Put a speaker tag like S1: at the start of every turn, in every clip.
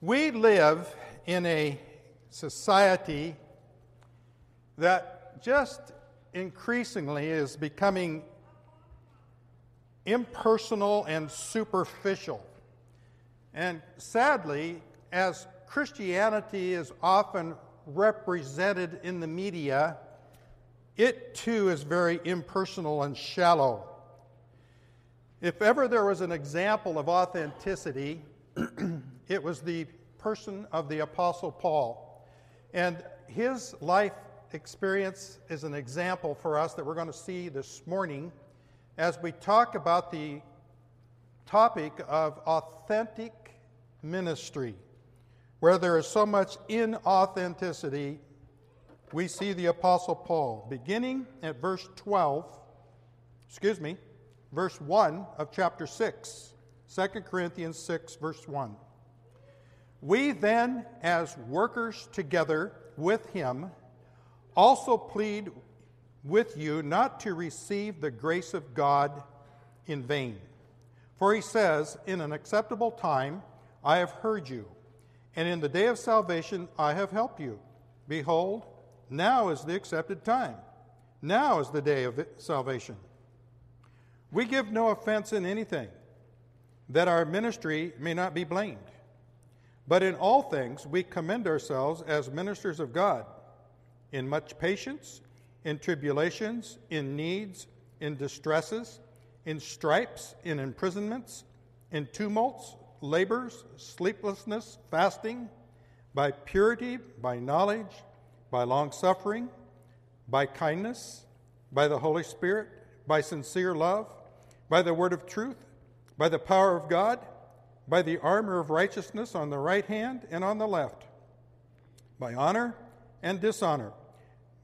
S1: We live in a society that just increasingly is becoming impersonal and superficial. And sadly, as Christianity is often represented in the media, it too is very impersonal and shallow. If ever there was an example of authenticity, it was the person of the Apostle Paul. And his life experience is an example for us that we're going to see this morning as we talk about the topic of authentic ministry. Where there is so much inauthenticity, we see the Apostle Paul beginning at verse 12, excuse me, verse 1 of chapter 6, 2 Corinthians 6, verse 1. We then, as workers together with him, also plead with you not to receive the grace of God in vain. For he says, In an acceptable time I have heard you, and in the day of salvation I have helped you. Behold, now is the accepted time. Now is the day of salvation. We give no offense in anything, that our ministry may not be blamed. But in all things, we commend ourselves as ministers of God, in much patience, in tribulations, in needs, in distresses, in stripes, in imprisonments, in tumults, labors, sleeplessness, fasting, by purity, by knowledge, by long suffering, by kindness, by the Holy Spirit, by sincere love, by the word of truth, by the power of God by the armor of righteousness on the right hand and on the left, by honor and dishonor,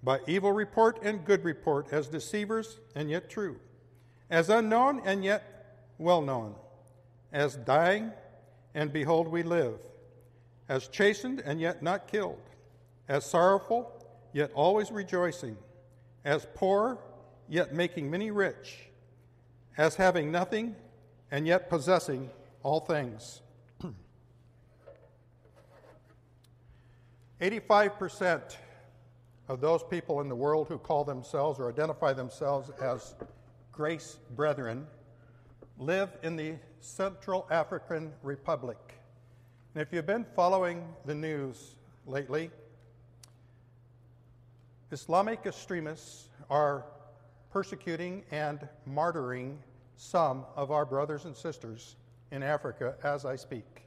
S1: by evil report and good report, as deceivers and yet true, as unknown and yet well known, as dying and behold we live, as chastened and yet not killed, as sorrowful yet always rejoicing, as poor yet making many rich, as having nothing and yet possessing all things. 85% of those people in the world who call themselves or identify themselves as grace brethren live in the Central African Republic. And if you've been following the news lately, Islamic extremists are persecuting and martyring some of our brothers and sisters in Africa as I speak.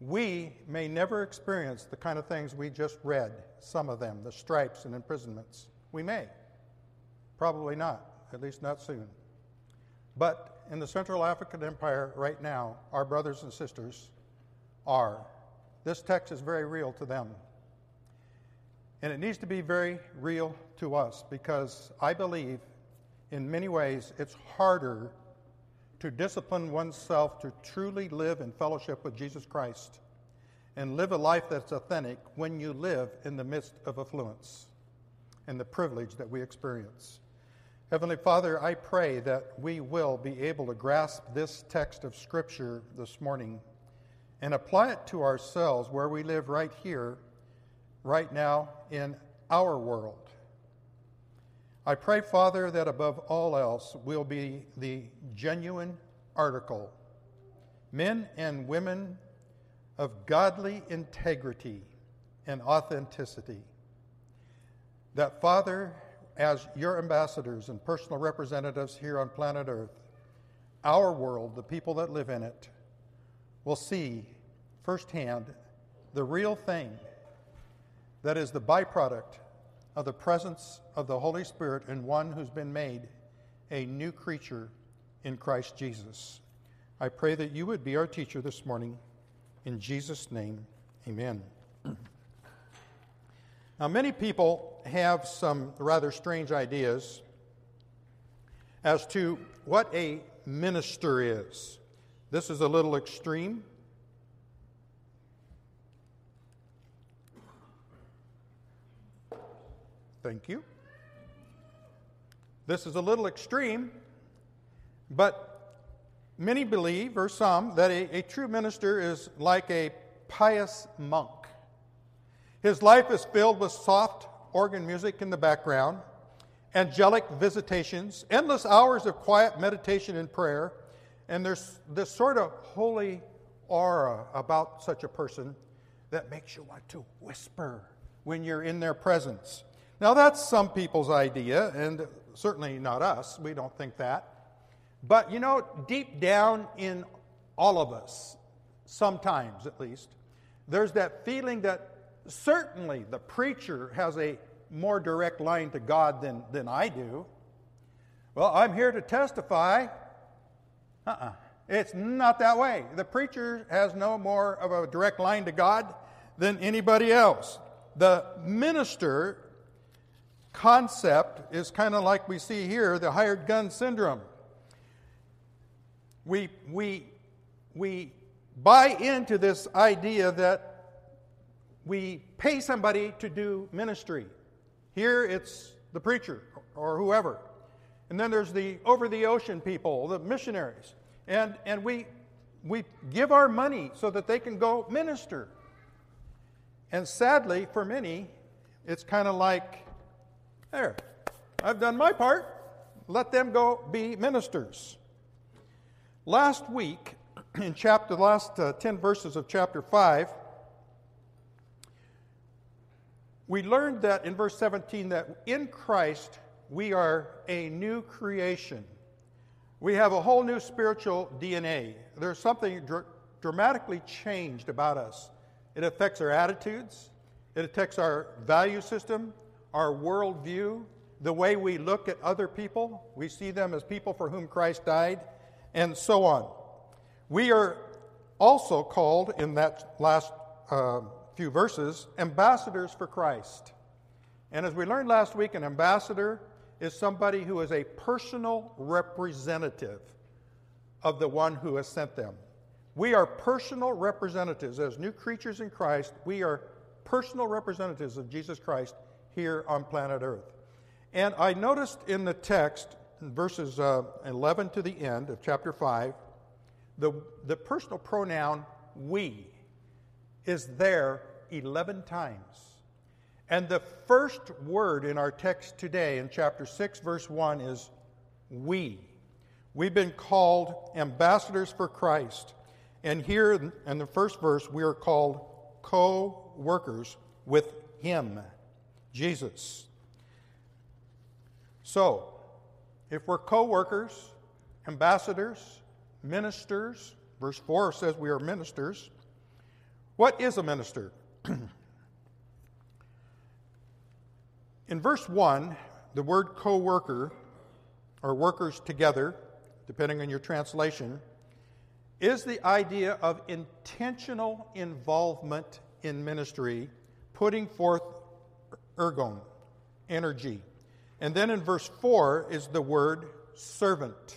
S1: We may never experience the kind of things we just read, some of them, the stripes and imprisonments. We may. Probably not, at least not soon. But in the Central African Empire right now, our brothers and sisters are. This text is very real to them. And it needs to be very real to us because I believe in many ways it's harder to discipline oneself to truly live in fellowship with Jesus Christ and live a life that's authentic when you live in the midst of affluence and the privilege that we experience. Heavenly Father, I pray that we will be able to grasp this text of Scripture this morning and apply it to ourselves where we live right here, right now, in our world. I pray, Father, that above all else will be the genuine article. Men and women of godly integrity and authenticity. That, Father, as your ambassadors and personal representatives here on planet Earth, our world, the people that live in it, will see firsthand the real thing that is the byproduct of the presence of the Holy Spirit in one who's been made a new creature in Christ Jesus. I pray that you would be our teacher this morning. In Jesus' name, amen. Now, many people have some rather strange ideas as to what a minister is. This is a little extreme. Thank you. This is a little extreme, but many believe, or some, that a, a true minister is like a pious monk. His life is filled with soft organ music in the background, angelic visitations, endless hours of quiet meditation and prayer, and there's this sort of holy aura about such a person that makes you want to whisper when you're in their presence. Now, that's some people's idea, and certainly not us. We don't think that. But you know, deep down in all of us, sometimes at least, there's that feeling that certainly the preacher has a more direct line to God than, than I do. Well, I'm here to testify. Uh uh-uh. uh It's not that way. The preacher has no more of a direct line to God than anybody else. The minister concept is kind of like we see here the hired gun syndrome. We, we, we buy into this idea that we pay somebody to do ministry. Here it's the preacher or whoever. And then there's the over the ocean people, the missionaries. And, and we, we give our money so that they can go minister. And sadly, for many, it's kind of like, there, I've done my part. Let them go be ministers. Last week, in chapter, last uh, 10 verses of chapter 5, we learned that in verse 17 that in Christ we are a new creation. We have a whole new spiritual DNA. There's something dr- dramatically changed about us. It affects our attitudes, it affects our value system, our worldview, the way we look at other people. We see them as people for whom Christ died, and so on. We are also called in that last uh, few verses, ambassadors for Christ. And as we learned last week, an ambassador is somebody who is a personal representative of the one who has sent them. We are personal representatives. As new creatures in Christ, we are personal representatives of Jesus Christ here on planet Earth. And I noticed in the text, in verses uh, 11 to the end of chapter 5, the, the personal pronoun we is there 11 times. And the first word in our text today in chapter 6, verse 1 is we. We've been called ambassadors for Christ. And here in the first verse, we are called co workers with Him, Jesus. So, if we're co workers, ambassadors, ministers, verse 4 says we are ministers, what is a minister? In verse 1, the word co worker, or workers together, depending on your translation, is the idea of intentional involvement in ministry, putting forth ergon, energy. And then in verse 4 is the word servant.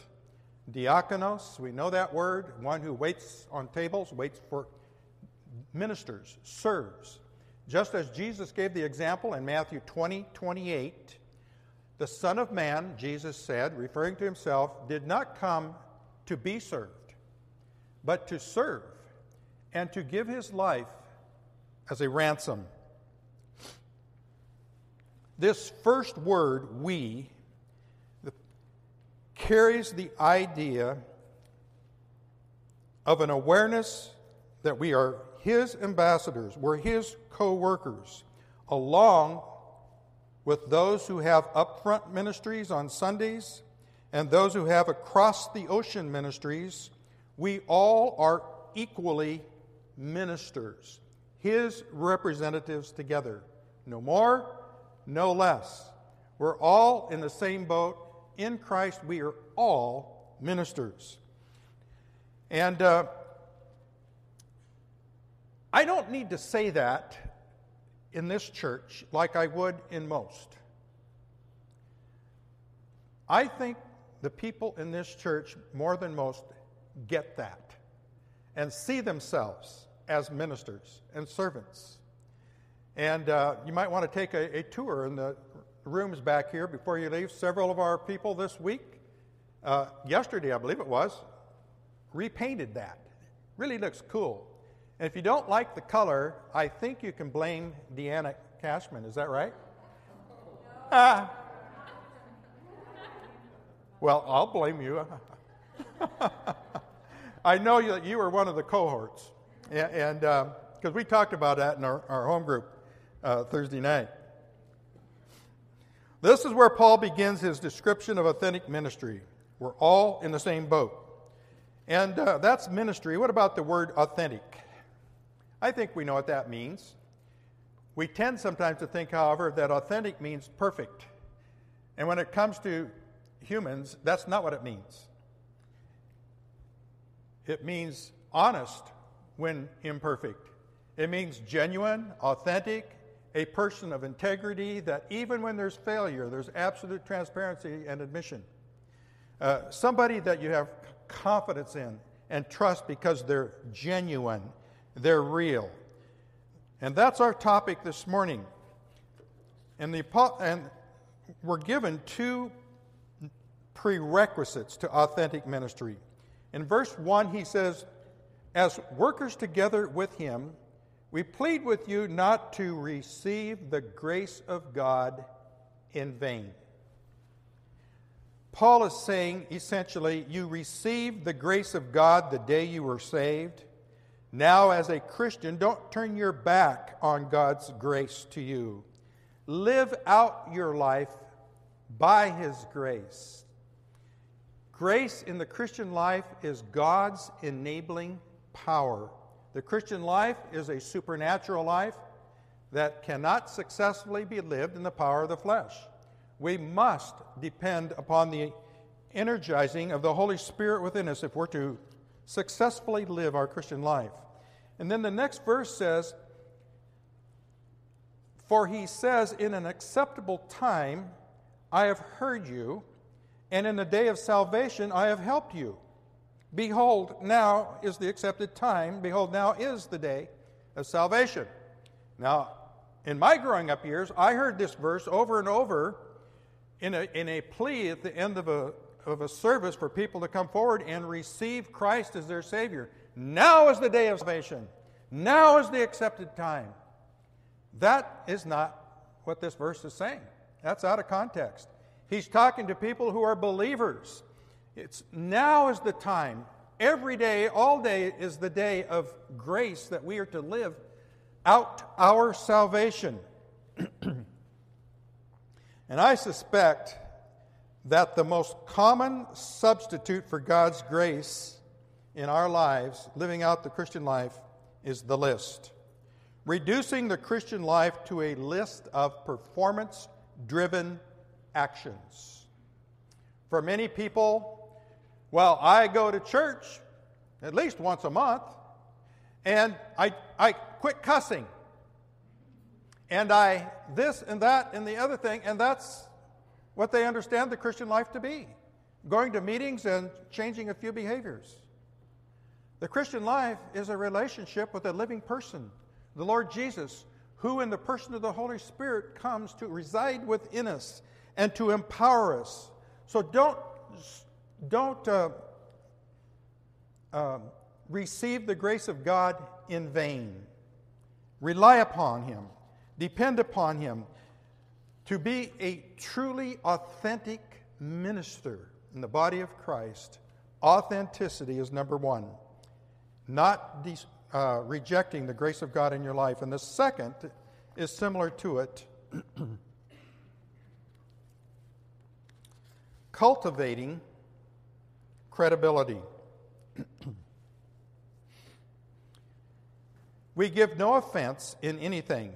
S1: Diakonos, we know that word, one who waits on tables, waits for ministers, serves. Just as Jesus gave the example in Matthew 20, 28, the Son of Man, Jesus said, referring to himself, did not come to be served, but to serve and to give his life as a ransom. This first word, we, carries the idea of an awareness that we are his ambassadors, we're his co workers, along with those who have upfront ministries on Sundays and those who have across the ocean ministries. We all are equally ministers, his representatives together. No more, no less. We're all in the same boat. In Christ, we are all ministers. And uh, I don't need to say that in this church like I would in most. I think the people in this church, more than most, get that and see themselves as ministers and servants. And uh, you might want to take a, a, tour in the rooms back here before you leave. Several of our people this week, uh, yesterday I believe it was, repainted that. Really looks cool. And if you don't like the color, I think you can blame Deanna Cashman. Is that right? Ah. Well, I'll blame you. I know that you were one of the cohorts, and because uh, we talked about that in our, our home group uh, Thursday night. This is where Paul begins his description of authentic ministry. We're all in the same boat. And uh, that's ministry. What about the word authentic? I think we know what that means. We tend sometimes to think, however, that authentic means perfect. And when it comes to humans, that's not what it means. It means honest when imperfect. It means genuine, authentic, a person of integrity that even when there's failure, there's absolute transparency and admission. Uh, somebody that you have confidence in and trust because they're genuine, they're real. And that's our topic this morning. And, the, and we're given two prerequisites to authentic ministry. In verse 1, he says, As workers together with him, we plead with you not to receive the grace of God in vain. Paul is saying essentially, you received the grace of God the day you were saved. Now, as a Christian, don't turn your back on God's grace to you. Live out your life by His grace. Grace in the Christian life is God's enabling power. The Christian life is a supernatural life that cannot successfully be lived in the power of the flesh. We must depend upon the energizing of the Holy Spirit within us if we're to successfully live our Christian life. And then the next verse says, For he says, In an acceptable time I have heard you, and in the day of salvation I have helped you. Behold, now is the accepted time. Behold, now is the day of salvation. Now, in my growing up years, I heard this verse over and over in a, in a plea at the end of a, of a service for people to come forward and receive Christ as their Savior. Now is the day of salvation. Now is the accepted time. That is not what this verse is saying. That's out of context. He's talking to people who are believers. It's now is the time. Every day, all day is the day of grace that we are to live out our salvation. and I suspect that the most common substitute for God's grace in our lives, living out the Christian life, is the list. Reducing the Christian life to a list of performance driven actions. For many people, well, I go to church at least once a month, and I, I quit cussing. And I this and that and the other thing, and that's what they understand the Christian life to be going to meetings and changing a few behaviors. The Christian life is a relationship with a living person, the Lord Jesus, who, in the person of the Holy Spirit, comes to reside within us and to empower us. So don't don't uh, uh, receive the grace of God in vain. Rely upon Him, depend upon Him. To be a truly authentic minister in the body of Christ, authenticity is number one. Not de- uh, rejecting the grace of God in your life. And the second is similar to it. cultivating credibility. we give no offense in anything,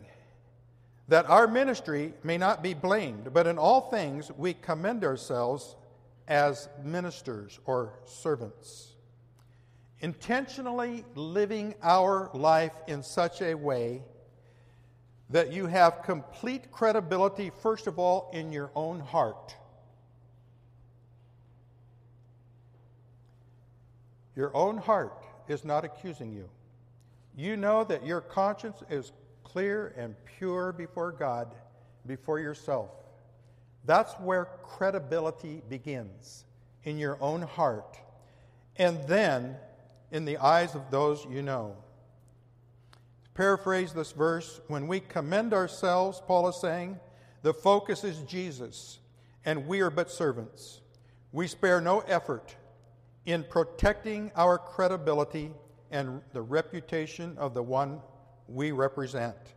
S1: that our ministry may not be blamed, but in all things we commend ourselves as ministers or servants. Intentionally living our life in such a way that you have complete credibility, first of all, in your own heart Your own heart is not accusing you. You know that your conscience is clear and pure before God, before yourself. That's where credibility begins, in your own heart, and then in the eyes of those you know. paraphrase this verse, when we commend ourselves, Paul is saying, the focus is Jesus, and we are but servants. We spare no effort in protecting our credibility and the reputation of the one we represent.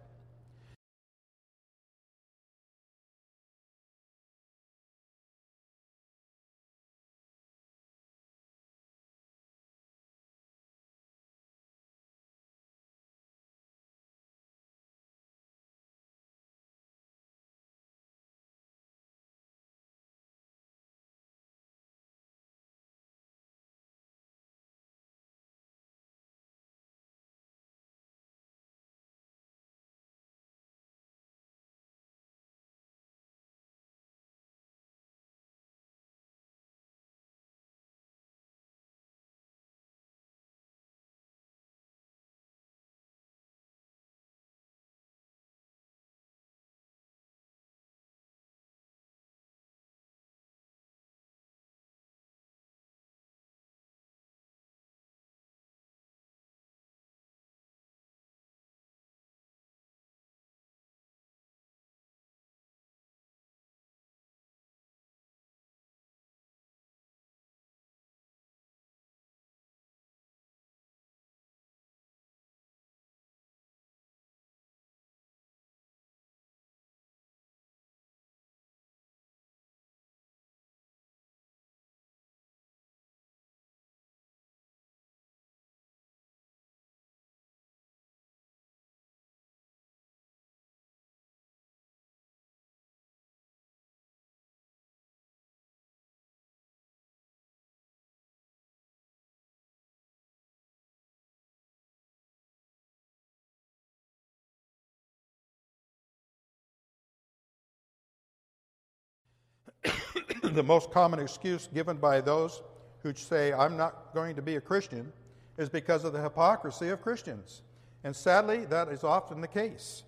S1: The most common excuse given by those who say, I'm not going to be a Christian, is because of the hypocrisy of Christians. And sadly, that is often the case.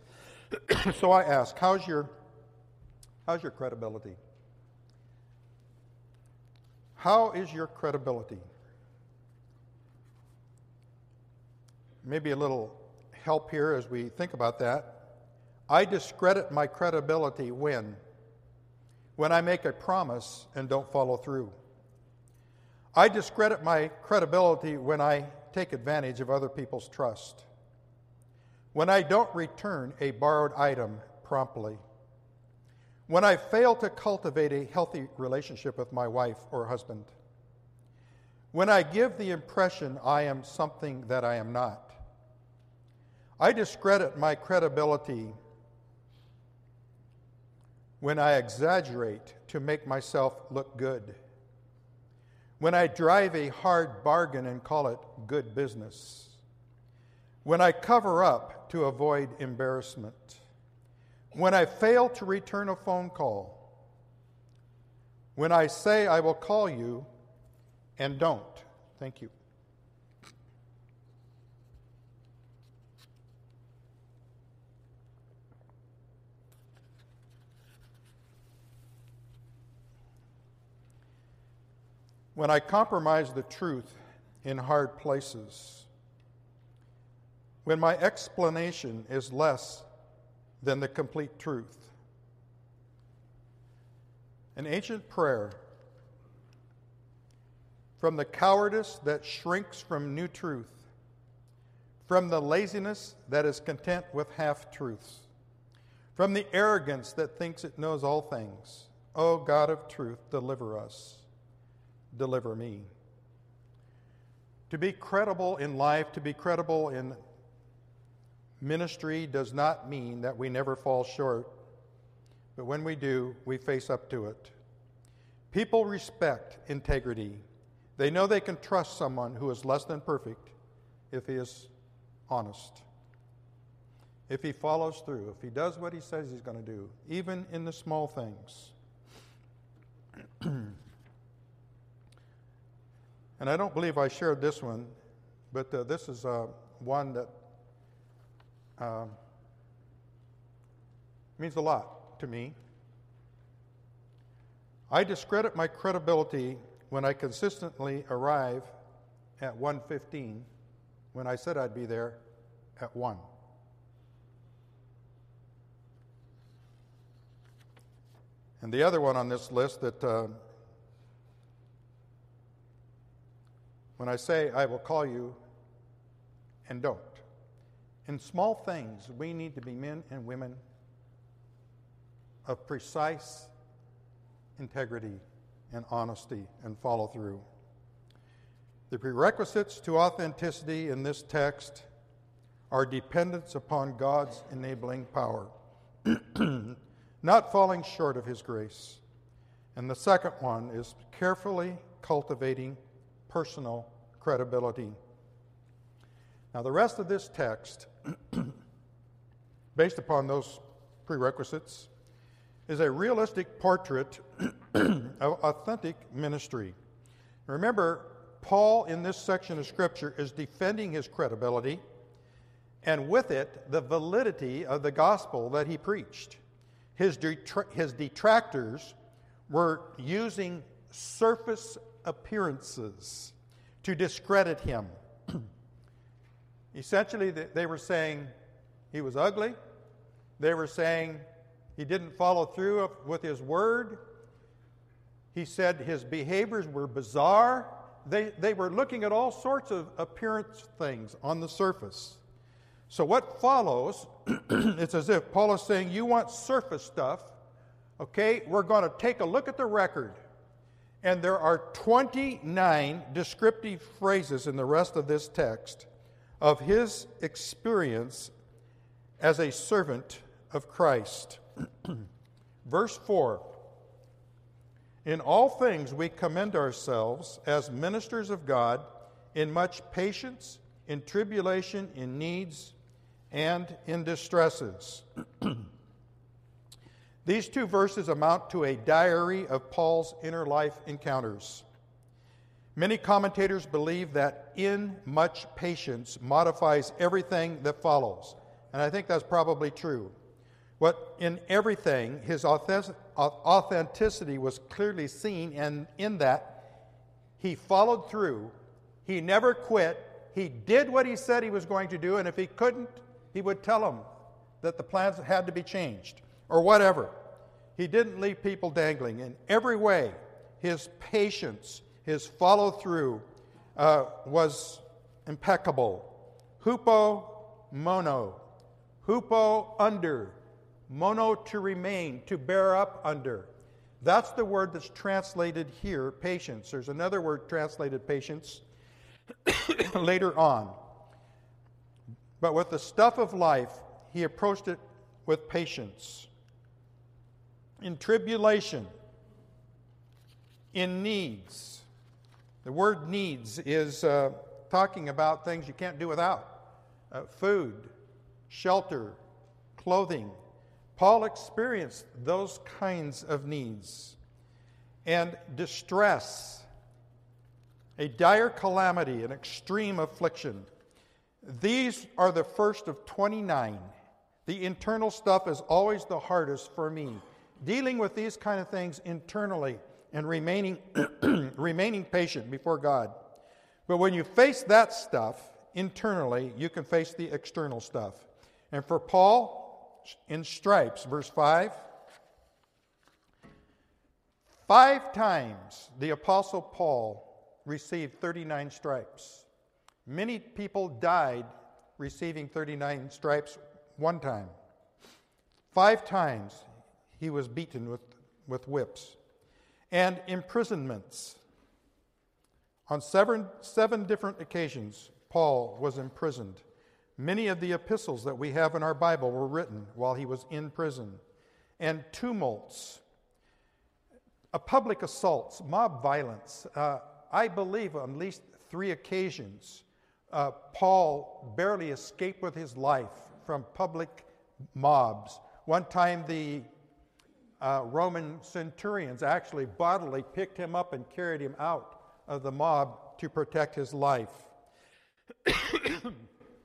S1: so I ask, how's your, how's your credibility? How is your credibility? Maybe a little help here as we think about that. I discredit my credibility when when I make a promise and don't follow through. I discredit my credibility when I take advantage of other people's trust. When I don't return a borrowed item promptly. When I fail to cultivate a healthy relationship with my wife or husband. When I give the impression I am something that I am not. I discredit my credibility when I exaggerate to make myself look good, when I drive a hard bargain and call it good business, when I cover up to avoid embarrassment, when I fail to return a phone call, when I say I will call you and don't. Thank you. When I compromise the truth in hard places, when my explanation is less than the complete truth. An ancient prayer from the cowardice that shrinks from new truth, from the laziness that is content with half truths, from the arrogance that thinks it knows all things. O God of truth, deliver us deliver me. To be credible in life, to be credible in ministry, does not mean that we never fall short, but when we do, we face up to it. People respect integrity. They know they can trust someone who is less than perfect if he is honest, if he follows through, if he does what he says he's going to do, even in the small things. And I don't believe I shared this one, but uh, this is uh, one that uh, means a lot to me. I discredit my credibility when I consistently arrive at 1:15 when I said I'd be there at 1. And the other one on this list that uh, when I say I will call you and don't. In small things, we need to be men and women of precise integrity and honesty and follow through. The prerequisites to authenticity in this text are dependence upon God's enabling power, not falling short of His grace. And the second one is carefully cultivating personal credibility. Now, the rest of this text, based upon those prerequisites, is a realistic portrait of authentic ministry. Remember, Paul in this section of Scripture is defending his credibility and with it the validity of the gospel that he preached. His, detra- his detractors were using surface appearances to discredit him. Essentially, they were saying he was ugly. They were saying he didn't follow through with his word. He said his behaviors were bizarre. They, they were looking at all sorts of appearance things on the surface. So, what follows, it's as if Paul is saying, You want surface stuff, okay? We're going to take a look at the record. And there are 29 descriptive phrases in the rest of this text of his experience as a servant of Christ. Verse 4 In all things we commend ourselves as ministers of God in much patience, in tribulation, in needs, and in distresses. These two verses amount to a diary of Paul's inner life encounters. Many commentators believe that in much patience modifies everything that follows. And I think that's probably true. What in everything, his authenticity was clearly seen, and in that, he followed through. He never quit. He did what he said he was going to do, and if he couldn't, he would tell them that the plans had to be changed or whatever. He didn't leave people dangling. In every way, his patience, his follow through uh, was impeccable. Hupo mono. Hupo under. Mono to remain, to bear up under. That's the word that's translated here, patience. There's another word translated patience later on. But with the stuff of life, he approached it with patience in tribulation, in needs. The word needs is uh, talking about things you can't do without uh, food, shelter, clothing. Paul experienced those kinds of needs. And distress, a dire calamity, an extreme affliction. These are the first of 29. The internal stuff is always the hardest for me dealing with these kind of things internally and remaining, remaining patient before God. But when you face that stuff internally, you can face the external stuff. And for Paul, in stripes, verse 5, five times the Apostle Paul received 39 stripes. Many people died receiving 39 stripes one time. Five times he was beaten with, with whips, and imprisonments. On seven, seven different occasions, Paul was imprisoned. Many of the epistles that we have in our Bible were written while he was in prison. And tumults, a public assaults, mob violence. Uh, I believe on at least three occasions, uh, Paul barely escaped with his life from public mobs. One time, the uh, Roman centurions actually bodily picked him up and carried him out of the mob to protect his life.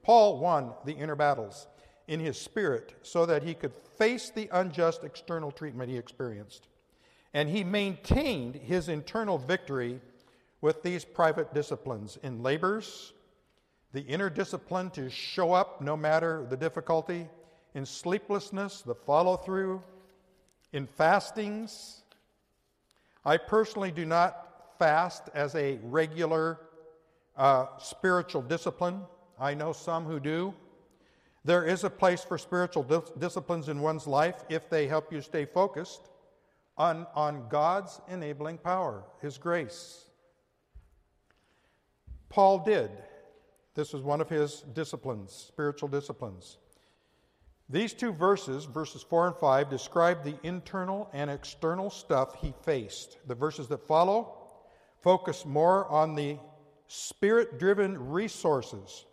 S1: Paul won the inner battles in his spirit so that he could face the unjust external treatment he experienced. And he maintained his internal victory with these private disciplines in labors, the inner discipline to show up no matter the difficulty, in sleeplessness, the follow through, in fastings. I personally do not fast as a regular uh, spiritual discipline. I know some who do. There is a place for spiritual dis- disciplines in one's life if they help you stay focused on, on God's enabling power, His grace. Paul did. This was one of his disciplines, spiritual disciplines. These two verses, verses 4 and 5, describe the internal and external stuff he faced. The verses that follow focus more on the spirit driven resources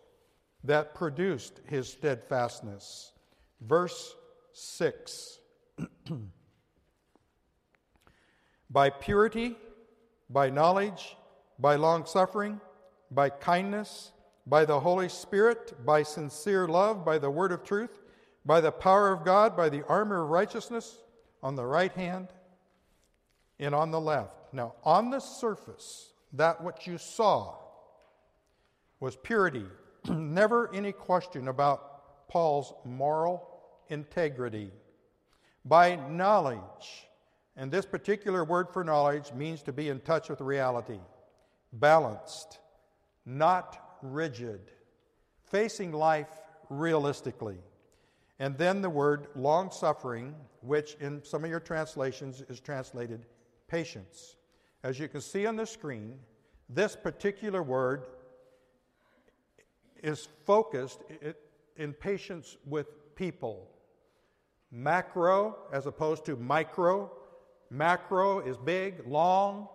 S1: that produced his steadfastness. Verse 6 By purity, by knowledge, by long suffering, by kindness, by the Holy Spirit, by sincere love, by the word of truth, by the power of God, by the armor of righteousness on the right hand and on the left. Now, on the surface, that what you saw was purity. Never any question about Paul's moral integrity. By knowledge, and this particular word for knowledge means to be in touch with reality, balanced, not rigid, facing life realistically. And then the word long suffering, which in some of your translations is translated patience. As you can see on the screen, this particular word is focused in patience with people. Macro as opposed to micro. Macro is big, long.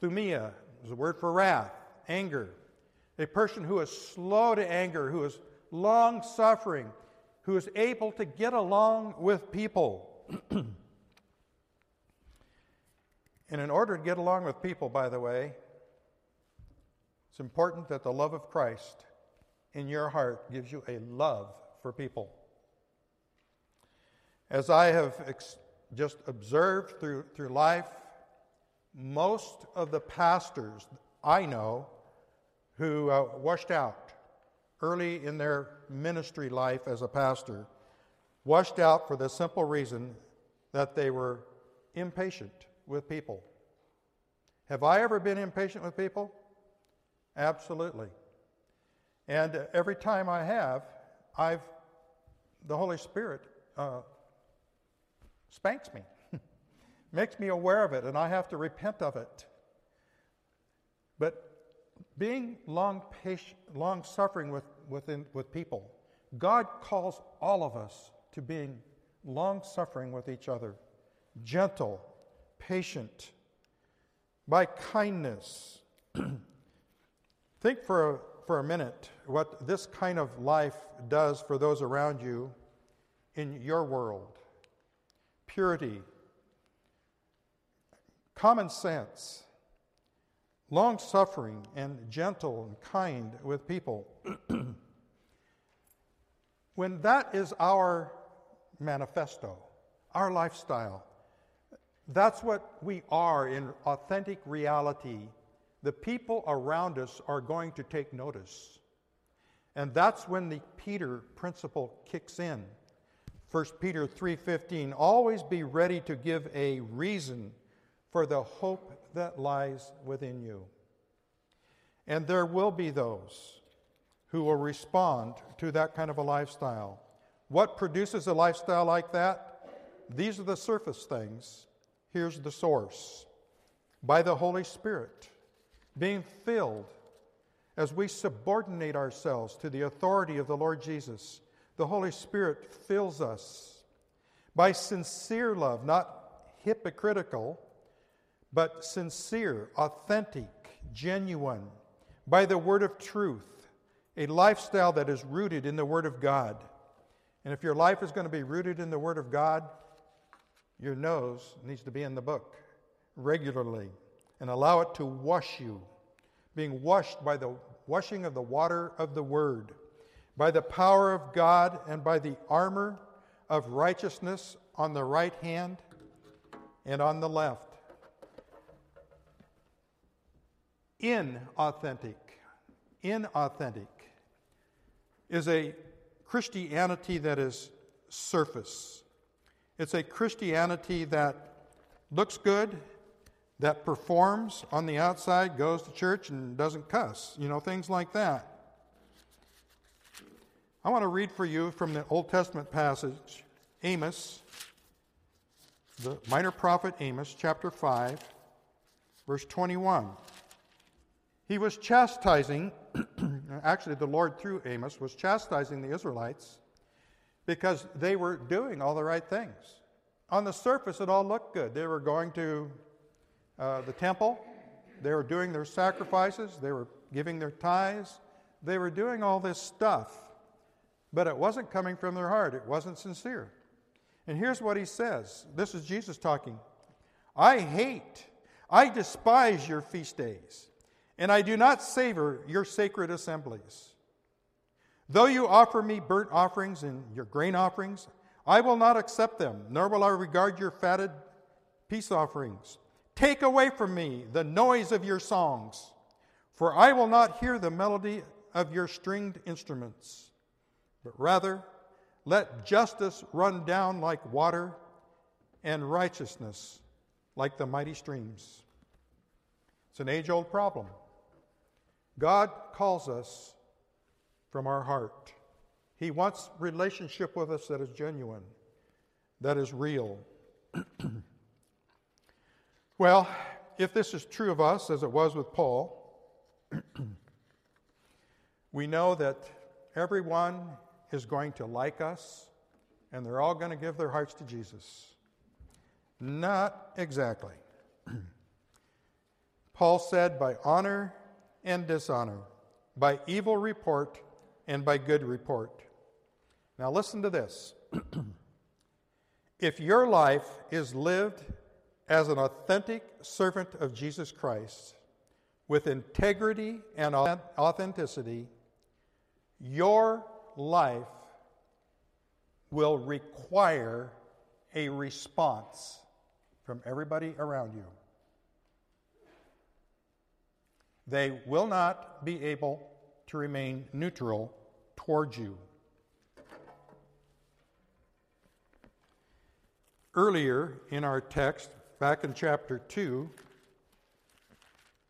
S1: Thumia is a word for wrath, anger. A person who is slow to anger, who is long suffering, who is able to get along with people. and in order to get along with people, by the way, it's important that the love of Christ in your heart gives you a love for people. As I have ex- just observed through, through life, most of the pastors I know who uh, washed out early in their ministry life as a pastor, washed out for the simple reason that they were impatient with people. Have I ever been impatient with people? Absolutely. And every time I have, I've, the Holy Spirit uh, spanks me, makes me aware of it, and I have to repent of it. But being long patient, long suffering with, within, with people, God calls all of us to being long suffering with each other, gentle, patient, by kindness. Think for a for a minute what this kind of life does for those around you in your world purity, common sense, long suffering, and gentle and kind with people. when that is our manifesto, our lifestyle, that's what we are in authentic reality the people around us are going to take notice. And that's when the Peter principle kicks in. 1 Peter 3:15 always be ready to give a reason for the hope that lies within you. And there will be those who will respond to that kind of a lifestyle. What produces a lifestyle like that? These are the surface things. Here's the source. By the Holy Spirit being filled as we subordinate ourselves to the authority of the Lord Jesus. The Holy Spirit fills us by sincere love, not hypocritical, but sincere, authentic, genuine, by the word of truth, a lifestyle that is rooted in the Word of God. And if your life is going to be rooted in the Word of God, your nose needs to be in the book regularly and allow it to wash you, being washed by the washing of the water of the Word, by the power of God, and by the armor of righteousness on the right hand and on the left. Inauthentic, inauthentic is a Christianity that is surface. It's a Christianity that looks good, that performs on the outside, goes to church and doesn't cuss, you know, things like that. I want to read for you from the Old Testament passage, Amos, the minor prophet Amos, chapter 5, verse 21. He was chastising, actually, the Lord through Amos was chastising the Israelites because they were doing all the right things. On the surface, it all looked good. They were going to uh, the temple, they were doing their sacrifices, they were giving their tithes, they were doing all this stuff. But it wasn't coming from their heart, it wasn't sincere. And here's what he says this is Jesus talking I hate, I despise your feast days, and I do not savor your sacred assemblies. Though you offer me burnt offerings and your grain offerings, I will not accept them, nor will I regard your fatted peace offerings. Take away from me the noise of your songs, for I will not hear the melody of your stringed instruments, but rather let justice run down like water and righteousness like the mighty streams. It's an age old problem. God calls us from our heart. He wants relationship with us that is genuine, that is real. well, if this is true of us, as it was with Paul, we know that everyone is going to like us and they're all going to give their hearts to Jesus. Not exactly. Paul said, by honor and dishonor, by evil report and by good report. Now, listen to this. if your life is lived as an authentic servant of Jesus Christ, with integrity and authenticity, your life will require a response from everybody around you. They will not be able to remain neutral towards you. Earlier in our text, back in chapter 2,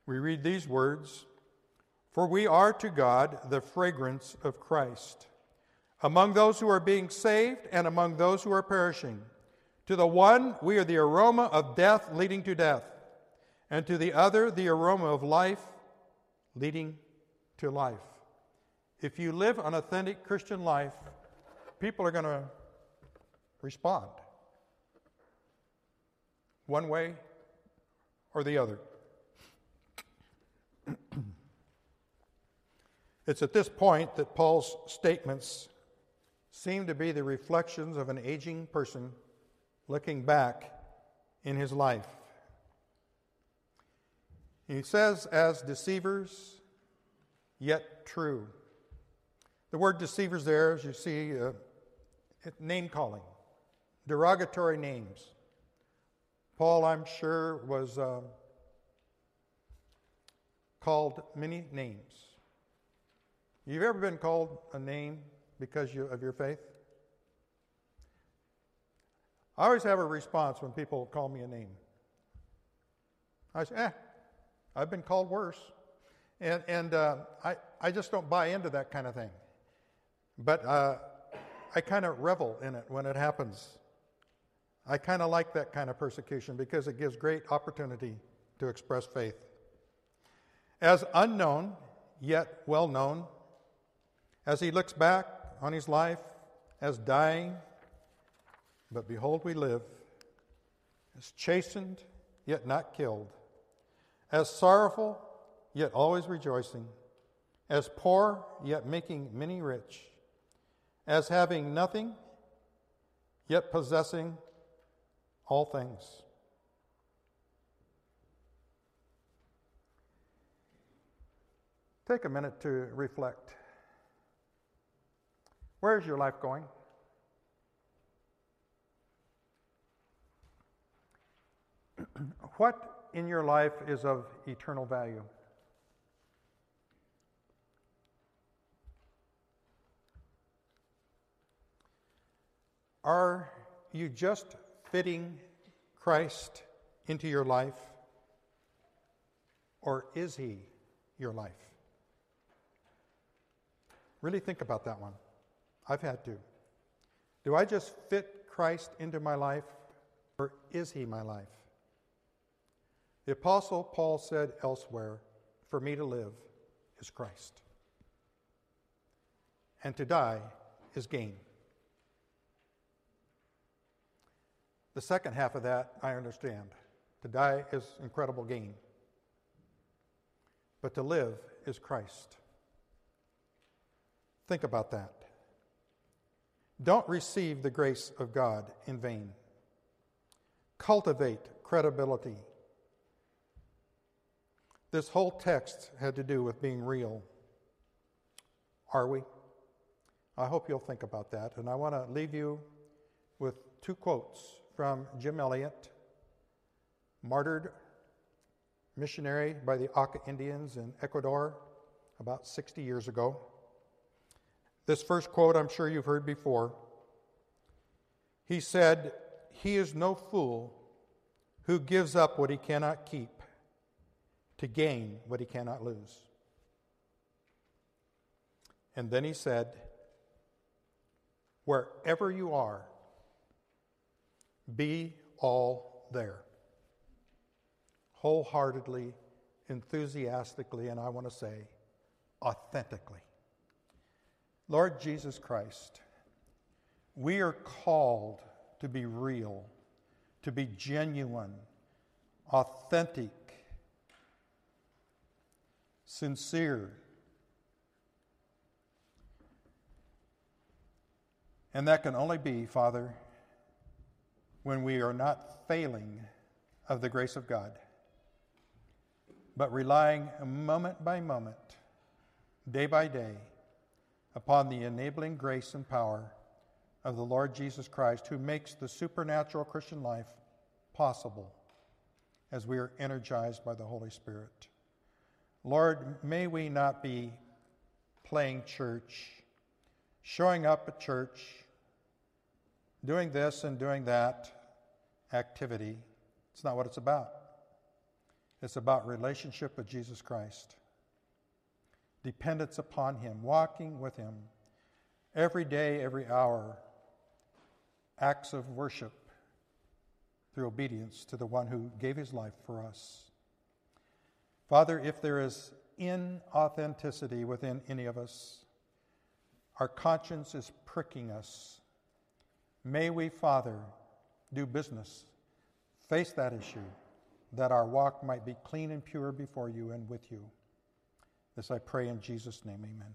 S1: we read these words For we are to God the fragrance of Christ among those who are being saved and among those who are perishing. To the one, we are the aroma of death leading to death, and to the other, the aroma of life leading to life. If you live an authentic Christian life, people are going to respond one way or the other. it's at this point that Paul's statements seem to be the reflections of an aging person looking back in his life. He says, as deceivers, yet true. The word deceivers there, as you see, uh, name calling, derogatory names. Paul, I'm sure, was uh, called many names. You've ever been called a name because you, of your faith? I always have a response when people call me a name. I say, eh, I've been called worse. And, and uh, I, I just don't buy into that kind of thing. But uh, I kind of revel in it when it happens. I kind of like that kind of persecution because it gives great opportunity to express faith. As unknown, yet well known, as he looks back on his life as dying, but behold, we live, as chastened, yet not killed, as sorrowful, yet always rejoicing, as poor, yet making many rich, as having nothing, yet possessing all things. Take a minute to reflect. Where's your life going? what in your life is of eternal value? Are you just fitting Christ into your life? Or is he your life? Really think about that one. I've had to. Do I just fit Christ into my life, or is he my life? The Apostle Paul said elsewhere, For me to live is Christ, and to die is gain. The second half of that, I understand. To die is incredible gain, but to live is Christ. Think about that. Don't receive the grace of God in vain. Cultivate credibility. This whole text had to do with being real. Are we? I hope you'll think about that. And I want to leave you with two quotes from Jim Elliot, martyred missionary by the Auca Indians in Ecuador about 60 years ago. This first quote I'm sure you've heard before. He said, He is no fool who gives up what he cannot keep to gain what he cannot lose. And then he said, Wherever you are, be all there. Wholeheartedly, enthusiastically, and I want to say, authentically. Lord Jesus Christ, we are called to be real, to be genuine, authentic, sincere. And that can only be, Father, when we are not failing of the grace of God, but relying moment by moment, day by day, upon the enabling grace and power of the Lord Jesus Christ, who makes the supernatural Christian life possible as we are energized by the Holy Spirit. Lord, may we not be playing church, showing up at church, doing this and doing that activity. It's not what it's about. It's about relationship with Jesus Christ dependence upon Him, walking with Him every day, every hour, acts of worship through obedience to the one who gave His life for us. Father, if there is inauthenticity within any of us, our conscience is pricking us. May we, Father, do business, face that issue, that our walk might be clean and pure before you and with you. This I pray in Jesus' name, amen.